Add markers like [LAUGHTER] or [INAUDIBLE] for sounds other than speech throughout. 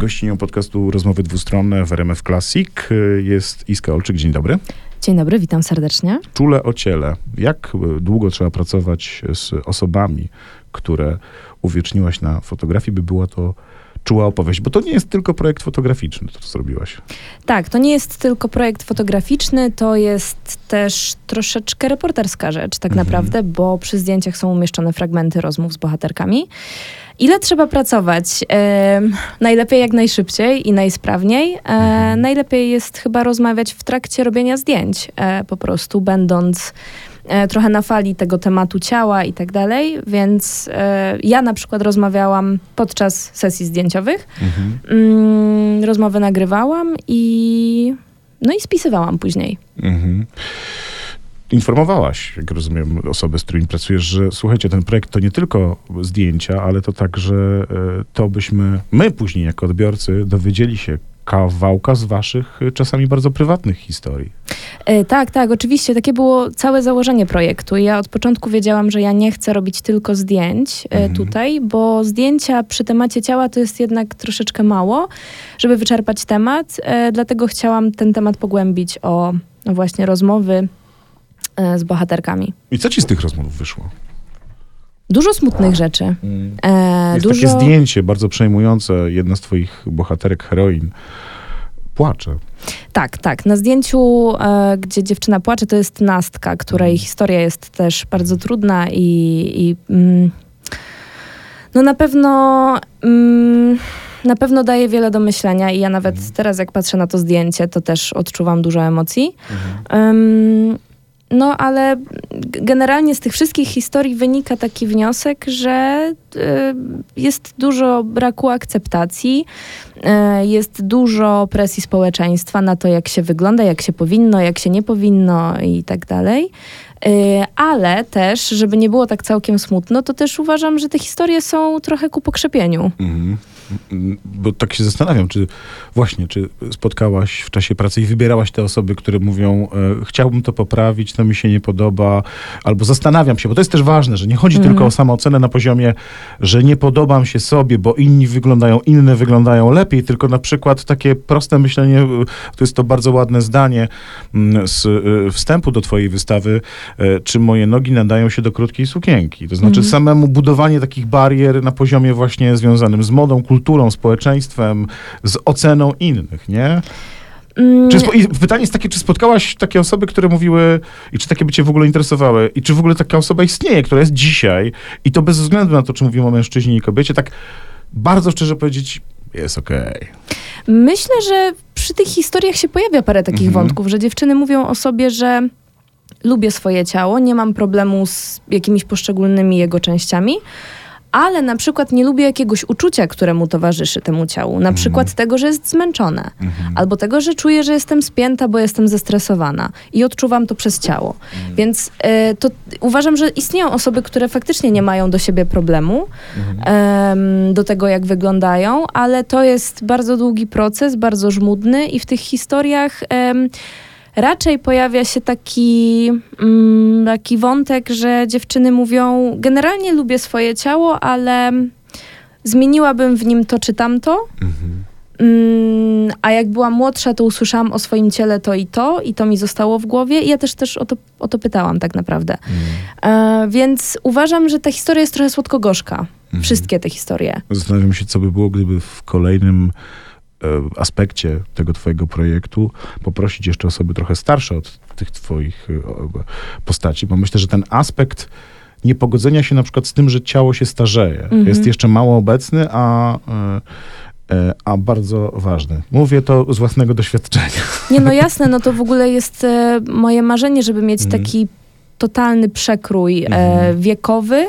Gościnią podcastu Rozmowy Dwustronne w RMF Classic jest Iska Olczyk. Dzień dobry. Dzień dobry, witam serdecznie. Czule o ciele. Jak długo trzeba pracować z osobami, które uwieczniłaś na fotografii, by była to czuła opowieść? Bo to nie jest tylko projekt fotograficzny, to co zrobiłaś. Tak, to nie jest tylko projekt fotograficzny, to jest też troszeczkę reporterska rzecz tak mhm. naprawdę, bo przy zdjęciach są umieszczone fragmenty rozmów z bohaterkami. Ile trzeba pracować? E, najlepiej jak najszybciej i najsprawniej. E, mhm. Najlepiej jest chyba rozmawiać w trakcie robienia zdjęć, e, po prostu będąc trochę na fali tego tematu ciała i tak dalej, więc e, ja na przykład rozmawiałam podczas sesji zdjęciowych, mhm. mm, rozmowy nagrywałam i no i spisywałam później. Mhm informowałaś, jak rozumiem, osoby, z którymi pracujesz, że słuchajcie, ten projekt to nie tylko zdjęcia, ale to także e, to byśmy, my później jako odbiorcy dowiedzieli się kawałka z waszych e, czasami bardzo prywatnych historii. E, tak, tak, oczywiście. Takie było całe założenie projektu. Ja od początku wiedziałam, że ja nie chcę robić tylko zdjęć e, mhm. tutaj, bo zdjęcia przy temacie ciała to jest jednak troszeczkę mało, żeby wyczerpać temat. E, dlatego chciałam ten temat pogłębić o no właśnie rozmowy z bohaterkami. I co ci z tych rozmów wyszło? Dużo smutnych rzeczy. Mm. E, Jest dużo... takie zdjęcie bardzo przejmujące. Jedna z twoich bohaterek, heroin, płacze. Tak, tak. Na zdjęciu, e, gdzie dziewczyna płacze, to jest Nastka, której mm. historia jest też bardzo trudna i, i mm, no na pewno mm, na pewno daje wiele do myślenia i ja nawet mm. teraz jak patrzę na to zdjęcie, to też odczuwam dużo emocji. Um, no, ale generalnie z tych wszystkich historii wynika taki wniosek, że y, jest dużo braku akceptacji, y, jest dużo presji społeczeństwa na to, jak się wygląda, jak się powinno, jak się nie powinno i tak dalej. Y, ale też, żeby nie było tak całkiem smutno, to też uważam, że te historie są trochę ku pokrzepieniu. Mhm bo tak się zastanawiam, czy właśnie, czy spotkałaś w czasie pracy i wybierałaś te osoby, które mówią, e, chciałbym to poprawić, to mi się nie podoba, albo zastanawiam się, bo to jest też ważne, że nie chodzi mhm. tylko o samoocenę na poziomie, że nie podobam się sobie, bo inni wyglądają, inne wyglądają lepiej, tylko na przykład takie proste myślenie, e, to jest to bardzo ładne zdanie mm, z e, wstępu do twojej wystawy, czy moje nogi nadają się do krótkiej sukienki. To znaczy mhm. samemu budowanie takich barier na poziomie właśnie związanym z modą, kulturą, kulturą, społeczeństwem, z oceną innych, nie? Mm. Czy pytanie jest takie, czy spotkałaś takie osoby, które mówiły, i czy takie by cię w ogóle interesowały, i czy w ogóle taka osoba istnieje, która jest dzisiaj, i to bez względu na to, czy mówimy o mężczyźnie i kobiecie, tak bardzo szczerze powiedzieć, jest okej. Okay. Myślę, że przy tych historiach się pojawia parę takich mhm. wątków, że dziewczyny mówią o sobie, że lubię swoje ciało, nie mam problemu z jakimiś poszczególnymi jego częściami, ale na przykład nie lubię jakiegoś uczucia, któremu towarzyszy temu ciału. Na mhm. przykład tego, że jest zmęczone, mhm. albo tego, że czuję, że jestem spięta, bo jestem zestresowana i odczuwam to przez ciało. Mhm. Więc y, to uważam, że istnieją osoby, które faktycznie nie mają do siebie problemu, y, do tego, jak wyglądają, ale to jest bardzo długi proces, bardzo żmudny i w tych historiach. Y, raczej pojawia się taki, mm, taki wątek, że dziewczyny mówią: Generalnie lubię swoje ciało, ale zmieniłabym w nim to czy tamto. Mhm. Mm, a jak byłam młodsza, to usłyszałam o swoim ciele to i to, i to mi zostało w głowie. I ja też też o to, o to pytałam tak naprawdę. Mhm. E, więc uważam, że ta historia jest trochę słodko-gorzka. Mhm. Wszystkie te historie. Zastanawiam się, co by było, gdyby w kolejnym aspekcie tego twojego projektu poprosić jeszcze osoby trochę starsze od tych twoich e, postaci, bo myślę, że ten aspekt niepogodzenia się na przykład z tym, że ciało się starzeje, mhm. jest jeszcze mało obecny, a e, a bardzo ważny. Mówię to z własnego doświadczenia. Nie, no [LAUGHS] jasne, no to w ogóle jest moje marzenie, żeby mieć mhm. taki totalny przekrój mhm. wiekowy,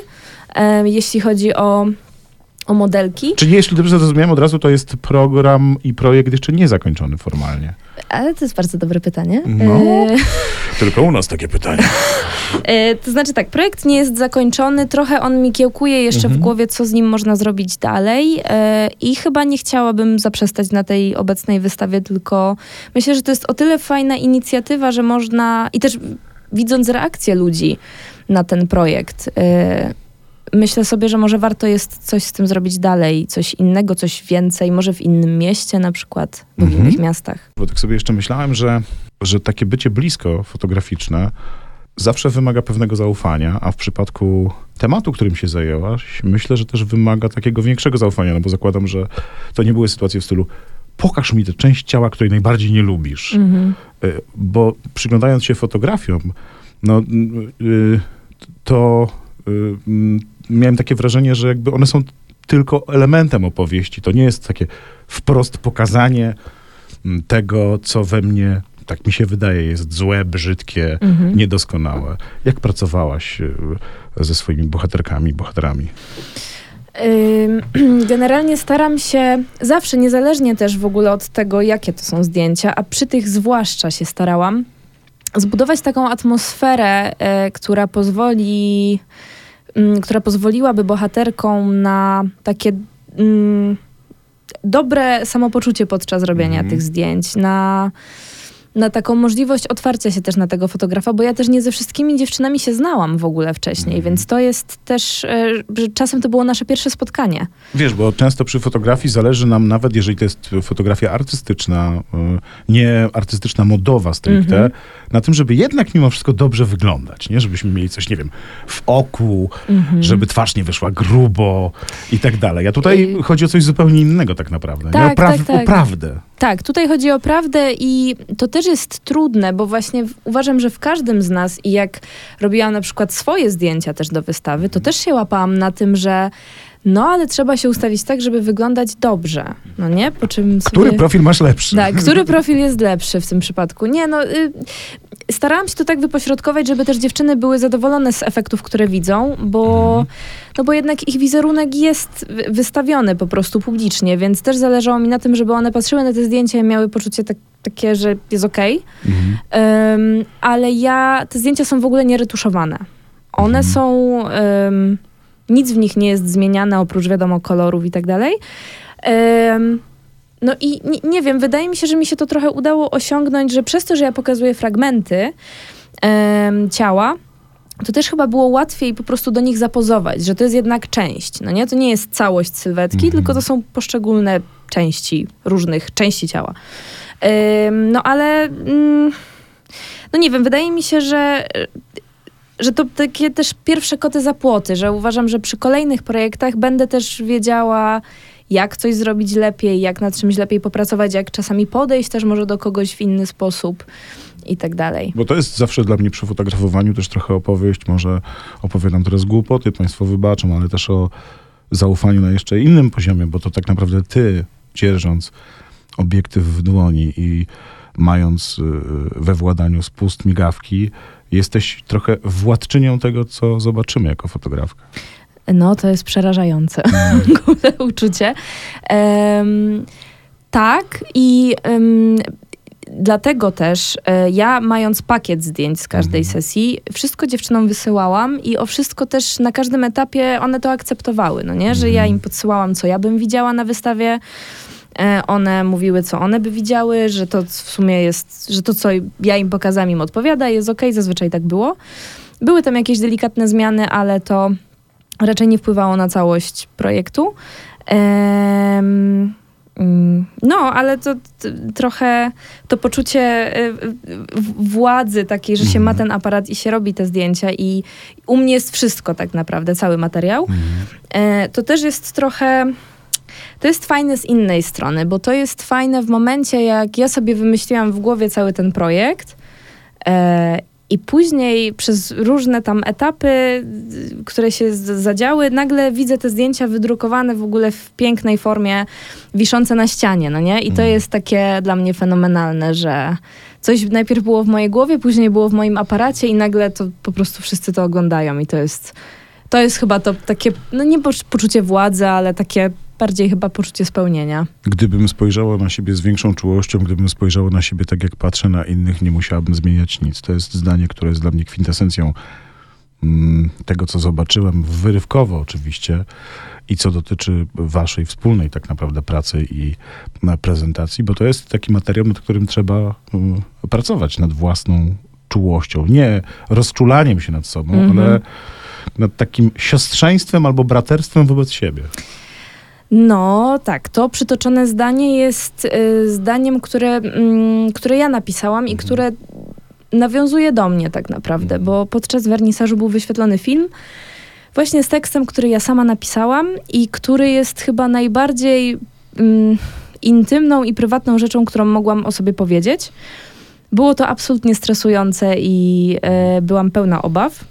jeśli chodzi o o modelki. Czyli jeśli dobrze zrozumiałem, od razu to jest program i projekt jeszcze nie zakończony formalnie. Ale to jest bardzo dobre pytanie. No, e... tylko u nas takie pytanie. [LAUGHS] E, to znaczy tak, projekt nie jest zakończony, trochę on mi kiełkuje jeszcze mhm. w głowie, co z nim można zrobić dalej e, i chyba nie chciałabym zaprzestać na tej obecnej wystawie, tylko myślę, że to jest o tyle fajna inicjatywa, że można i też widząc reakcję ludzi na ten projekt, myślę sobie, że może warto jest coś z tym zrobić dalej, coś innego, coś więcej, może w innym mieście na przykład, w Mhm. innych miastach. Bo tak sobie jeszcze myślałem, że, że takie bycie blisko fotograficzne zawsze wymaga pewnego zaufania, a w przypadku tematu, którym się zajęłaś, myślę, że też wymaga takiego większego zaufania, no bo zakładam, że to nie były sytuacje w stylu pokaż mi tę część ciała, której najbardziej nie lubisz. Mhm. Y, Bo przyglądając się fotografiom, no y, to y, miałem takie wrażenie, że jakby one są tylko elementem opowieści. To nie jest takie wprost pokazanie mm, tego, co we mnie, tak mi się wydaje, jest złe, brzydkie, Mhm. niedoskonałe. Jak pracowałaś y, ze swoimi bohaterkami, bohaterami? [CLEARS THROAT] Generalnie staram się zawsze, niezależnie też w ogóle od tego, jakie to są zdjęcia, a przy tych zwłaszcza się starałam, zbudować taką atmosferę, e, która pozwoli, która pozwoliłaby bohaterkom na takie mm, dobre samopoczucie podczas robienia Mhm. tych zdjęć, na, na taką możliwość otwarcia się też na tego fotografa, bo ja też nie ze wszystkimi dziewczynami się znałam w ogóle wcześniej, Mhm. więc to jest też, e, że czasem to było nasze pierwsze spotkanie. Wiesz, bo często przy fotografii zależy nam, nawet jeżeli to jest fotografia artystyczna, y, nie artystyczna modowa stricte, Mhm. na tym, żeby jednak mimo wszystko dobrze wyglądać, nie? Żebyśmy mieli coś, nie wiem, w oku, Mhm. żeby twarz nie wyszła grubo i tak dalej. A tutaj Y- chodzi o coś zupełnie innego tak naprawdę. nie? Tak, o, praw- tak, tak. o prawdę. Tak, tutaj chodzi o prawdę i to też jest trudne, bo właśnie uważam, że w każdym z nas i jak robiłam na przykład swoje zdjęcia też do wystawy, to też się łapałam na tym, że no ale trzeba się ustawić tak, żeby wyglądać dobrze, no nie? Po czym Który sobie... profil masz lepszy? Tak, który profil jest lepszy w tym przypadku? Nie, no... Y, starałam się to tak wypośrodkować, żeby też dziewczyny były zadowolone z efektów, które widzą, bo, Mhm. no bo jednak ich wizerunek jest wy- wystawiony po prostu publicznie, więc też zależało mi na tym, żeby one patrzyły na te zdjęcia i miały poczucie tak, takie, że jest okej. Mhm. Ym, ale ja, te zdjęcia są w ogóle nieretuszowane. One Mhm. są, ym, nic w nich nie jest zmieniane, oprócz wiadomo kolorów i tak dalej. No i nie, nie wiem, wydaje mi się, że mi się to trochę udało osiągnąć, że przez to, że ja pokazuję fragmenty em, ciała, to też chyba było łatwiej po prostu do nich zapozować, że to jest jednak część, no nie? To nie jest całość sylwetki, Mhm. tylko to są poszczególne części, różnych części ciała. Ym, no ale, mm, no nie wiem, wydaje mi się, że że to takie też pierwsze koty za płoty, że uważam, że przy kolejnych projektach będę też wiedziała, jak coś zrobić lepiej, jak nad czymś lepiej popracować, jak czasami podejść też może do kogoś w inny sposób i tak dalej. Bo to jest zawsze dla mnie przy fotografowaniu też trochę opowieść, może opowiadam teraz głupoty, państwo wybaczą, ale też o zaufaniu na jeszcze innym poziomie, bo to tak naprawdę ty, dzierżąc obiektyw w dłoni i mając y, we władaniu spust migawki, jesteś trochę władczynią tego, co zobaczymy jako fotografka. No, to jest przerażające [LAUGHS] Mm. uczucie. Em, tak i em, dlatego też e, ja mając pakiet zdjęć z każdej Mhm. sesji, wszystko dziewczynom wysyłałam i o wszystko też na każdym etapie one to akceptowały, no nie? Że ja Mhm. im podsyłałam, co ja bym widziała na wystawie, one mówiły, co one by widziały, że to w sumie jest, że to, co ja im pokazałam, im odpowiada, jest okej, zazwyczaj tak było. Były tam jakieś delikatne zmiany, ale to raczej nie wpływało na całość projektu. Mm, no, ale to trochę to poczucie w- władzy takiej, że się ma ten aparat i się robi te zdjęcia i u mnie jest wszystko tak naprawdę, cały materiał. E, to też jest trochę. To jest fajne z innej strony, bo to jest fajne w momencie, jak ja sobie wymyśliłam w głowie cały ten projekt. E, I później przez różne tam etapy, y, które się zadziały, nagle widzę te zdjęcia wydrukowane w ogóle w pięknej formie, wiszące na ścianie, no nie? I to Mhm. jest takie dla mnie fenomenalne, że coś najpierw było w mojej głowie, później było w moim aparacie i nagle to po prostu wszyscy to oglądają i to jest, to jest chyba to takie, no nie poc- poczucie władzy, ale takie bardziej chyba poczucie spełnienia. Gdybym spojrzała na siebie z większą czułością, gdybym spojrzała na siebie tak, jak patrzę na innych, nie musiałabym zmieniać nic. To jest zdanie, które jest dla mnie kwintesencją mm, tego, co zobaczyłem, wyrywkowo oczywiście, i co dotyczy waszej wspólnej tak naprawdę pracy i na prezentacji, bo to jest taki materiał, nad którym trzeba mm, pracować, nad własną czułością. Nie rozczulaniem się nad sobą, Mhm. ale nad takim siostrzeństwem albo braterstwem wobec siebie. No tak, to przytoczone zdanie jest y, zdaniem, które, mm, które ja napisałam i które nawiązuje do mnie tak naprawdę, bo podczas wernisażu był wyświetlony film właśnie z tekstem, który ja sama napisałam i który jest chyba najbardziej mm, intymną i prywatną rzeczą, którą mogłam o sobie powiedzieć. Było to absolutnie stresujące i e, byłam pełna obaw,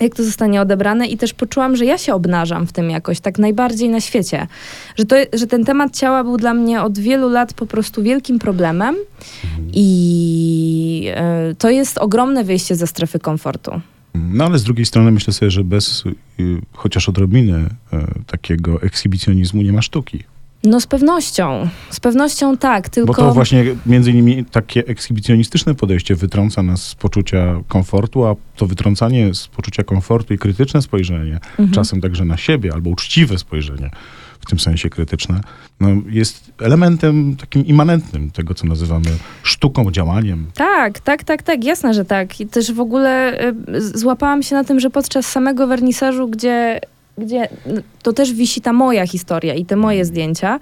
jak to zostanie odebrane, i też poczułam, że ja się obnażam w tym jakoś, tak najbardziej na świecie. Że, to, że ten temat ciała był dla mnie od wielu lat po prostu wielkim problemem i e, to jest ogromne wyjście ze strefy komfortu. No ale z drugiej strony myślę sobie, że bez y, chociaż odrobiny y, takiego ekshibicjonizmu nie ma sztuki. No z pewnością, z pewnością tak, tylko... Bo to właśnie między innymi takie ekshibicjonistyczne podejście wytrąca nas z poczucia komfortu, a to wytrącanie z poczucia komfortu i krytyczne spojrzenie, Mhm. czasem także na siebie, albo uczciwe spojrzenie, w tym sensie krytyczne, no, jest elementem takim immanentnym tego, co nazywamy sztuką, działaniem. Tak, tak, tak, tak, jasne, że tak. I też w ogóle y, złapałam się na tym, że podczas samego wernisażu, gdzie, gdzie to też wisi ta moja historia i te moje zdjęcia,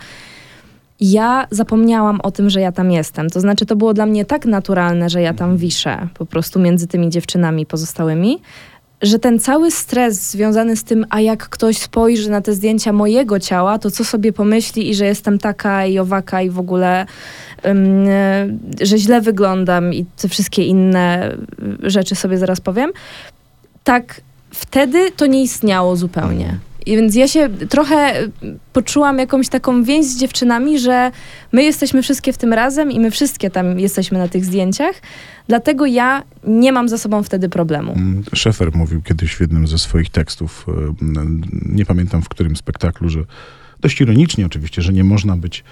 ja zapomniałam o tym, że ja tam jestem. To znaczy, to było dla mnie tak naturalne, że ja tam wiszę po prostu między tymi dziewczynami pozostałymi, że ten cały stres związany z tym, a jak ktoś spojrzy na te zdjęcia mojego ciała, to co sobie pomyśli i że jestem taka i owaka i w ogóle, e, że źle wyglądam i te wszystkie inne rzeczy sobie zaraz powiem. Tak, wtedy to nie istniało zupełnie. I więc ja się trochę poczułam jakąś taką więź z dziewczynami, że my jesteśmy wszystkie w tym razem i my wszystkie tam jesteśmy na tych zdjęciach. Dlatego ja nie mam za sobą wtedy problemu. Mm, Szefer mówił kiedyś w jednym ze swoich tekstów, e, nie pamiętam w którym spektaklu, że dość ironicznie oczywiście, że nie można być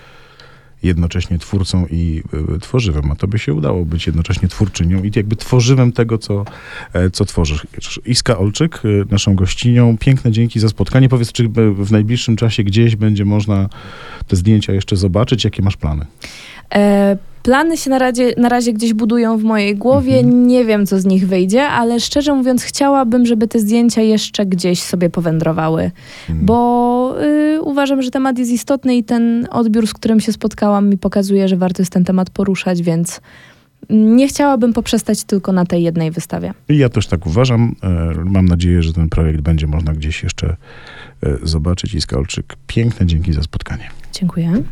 jednocześnie twórcą i e, tworzywem, a to by się udało być jednocześnie twórczynią i jakby tworzywem tego, co, e, co tworzysz. Iska Olczyk, e, naszą gościnią, piękne dzięki za spotkanie. Powiedz, czy w najbliższym czasie gdzieś będzie można te zdjęcia jeszcze zobaczyć? Jakie masz plany? E, plany się na razie, na razie gdzieś budują w mojej głowie. Nie wiem, co z nich wyjdzie, ale szczerze mówiąc, chciałabym, żeby te zdjęcia jeszcze gdzieś sobie powędrowały, Mm. bo y, uważam, że temat jest istotny i ten odbiór, z którym się spotkałam, mi pokazuje, że warto jest ten temat poruszać, więc nie chciałabym poprzestać tylko na tej jednej wystawie. Ja też tak uważam. E, Mam nadzieję, że ten projekt będzie można gdzieś jeszcze e, zobaczyć. Iska Olczyk, piękne dzięki za spotkanie. Dziękuję.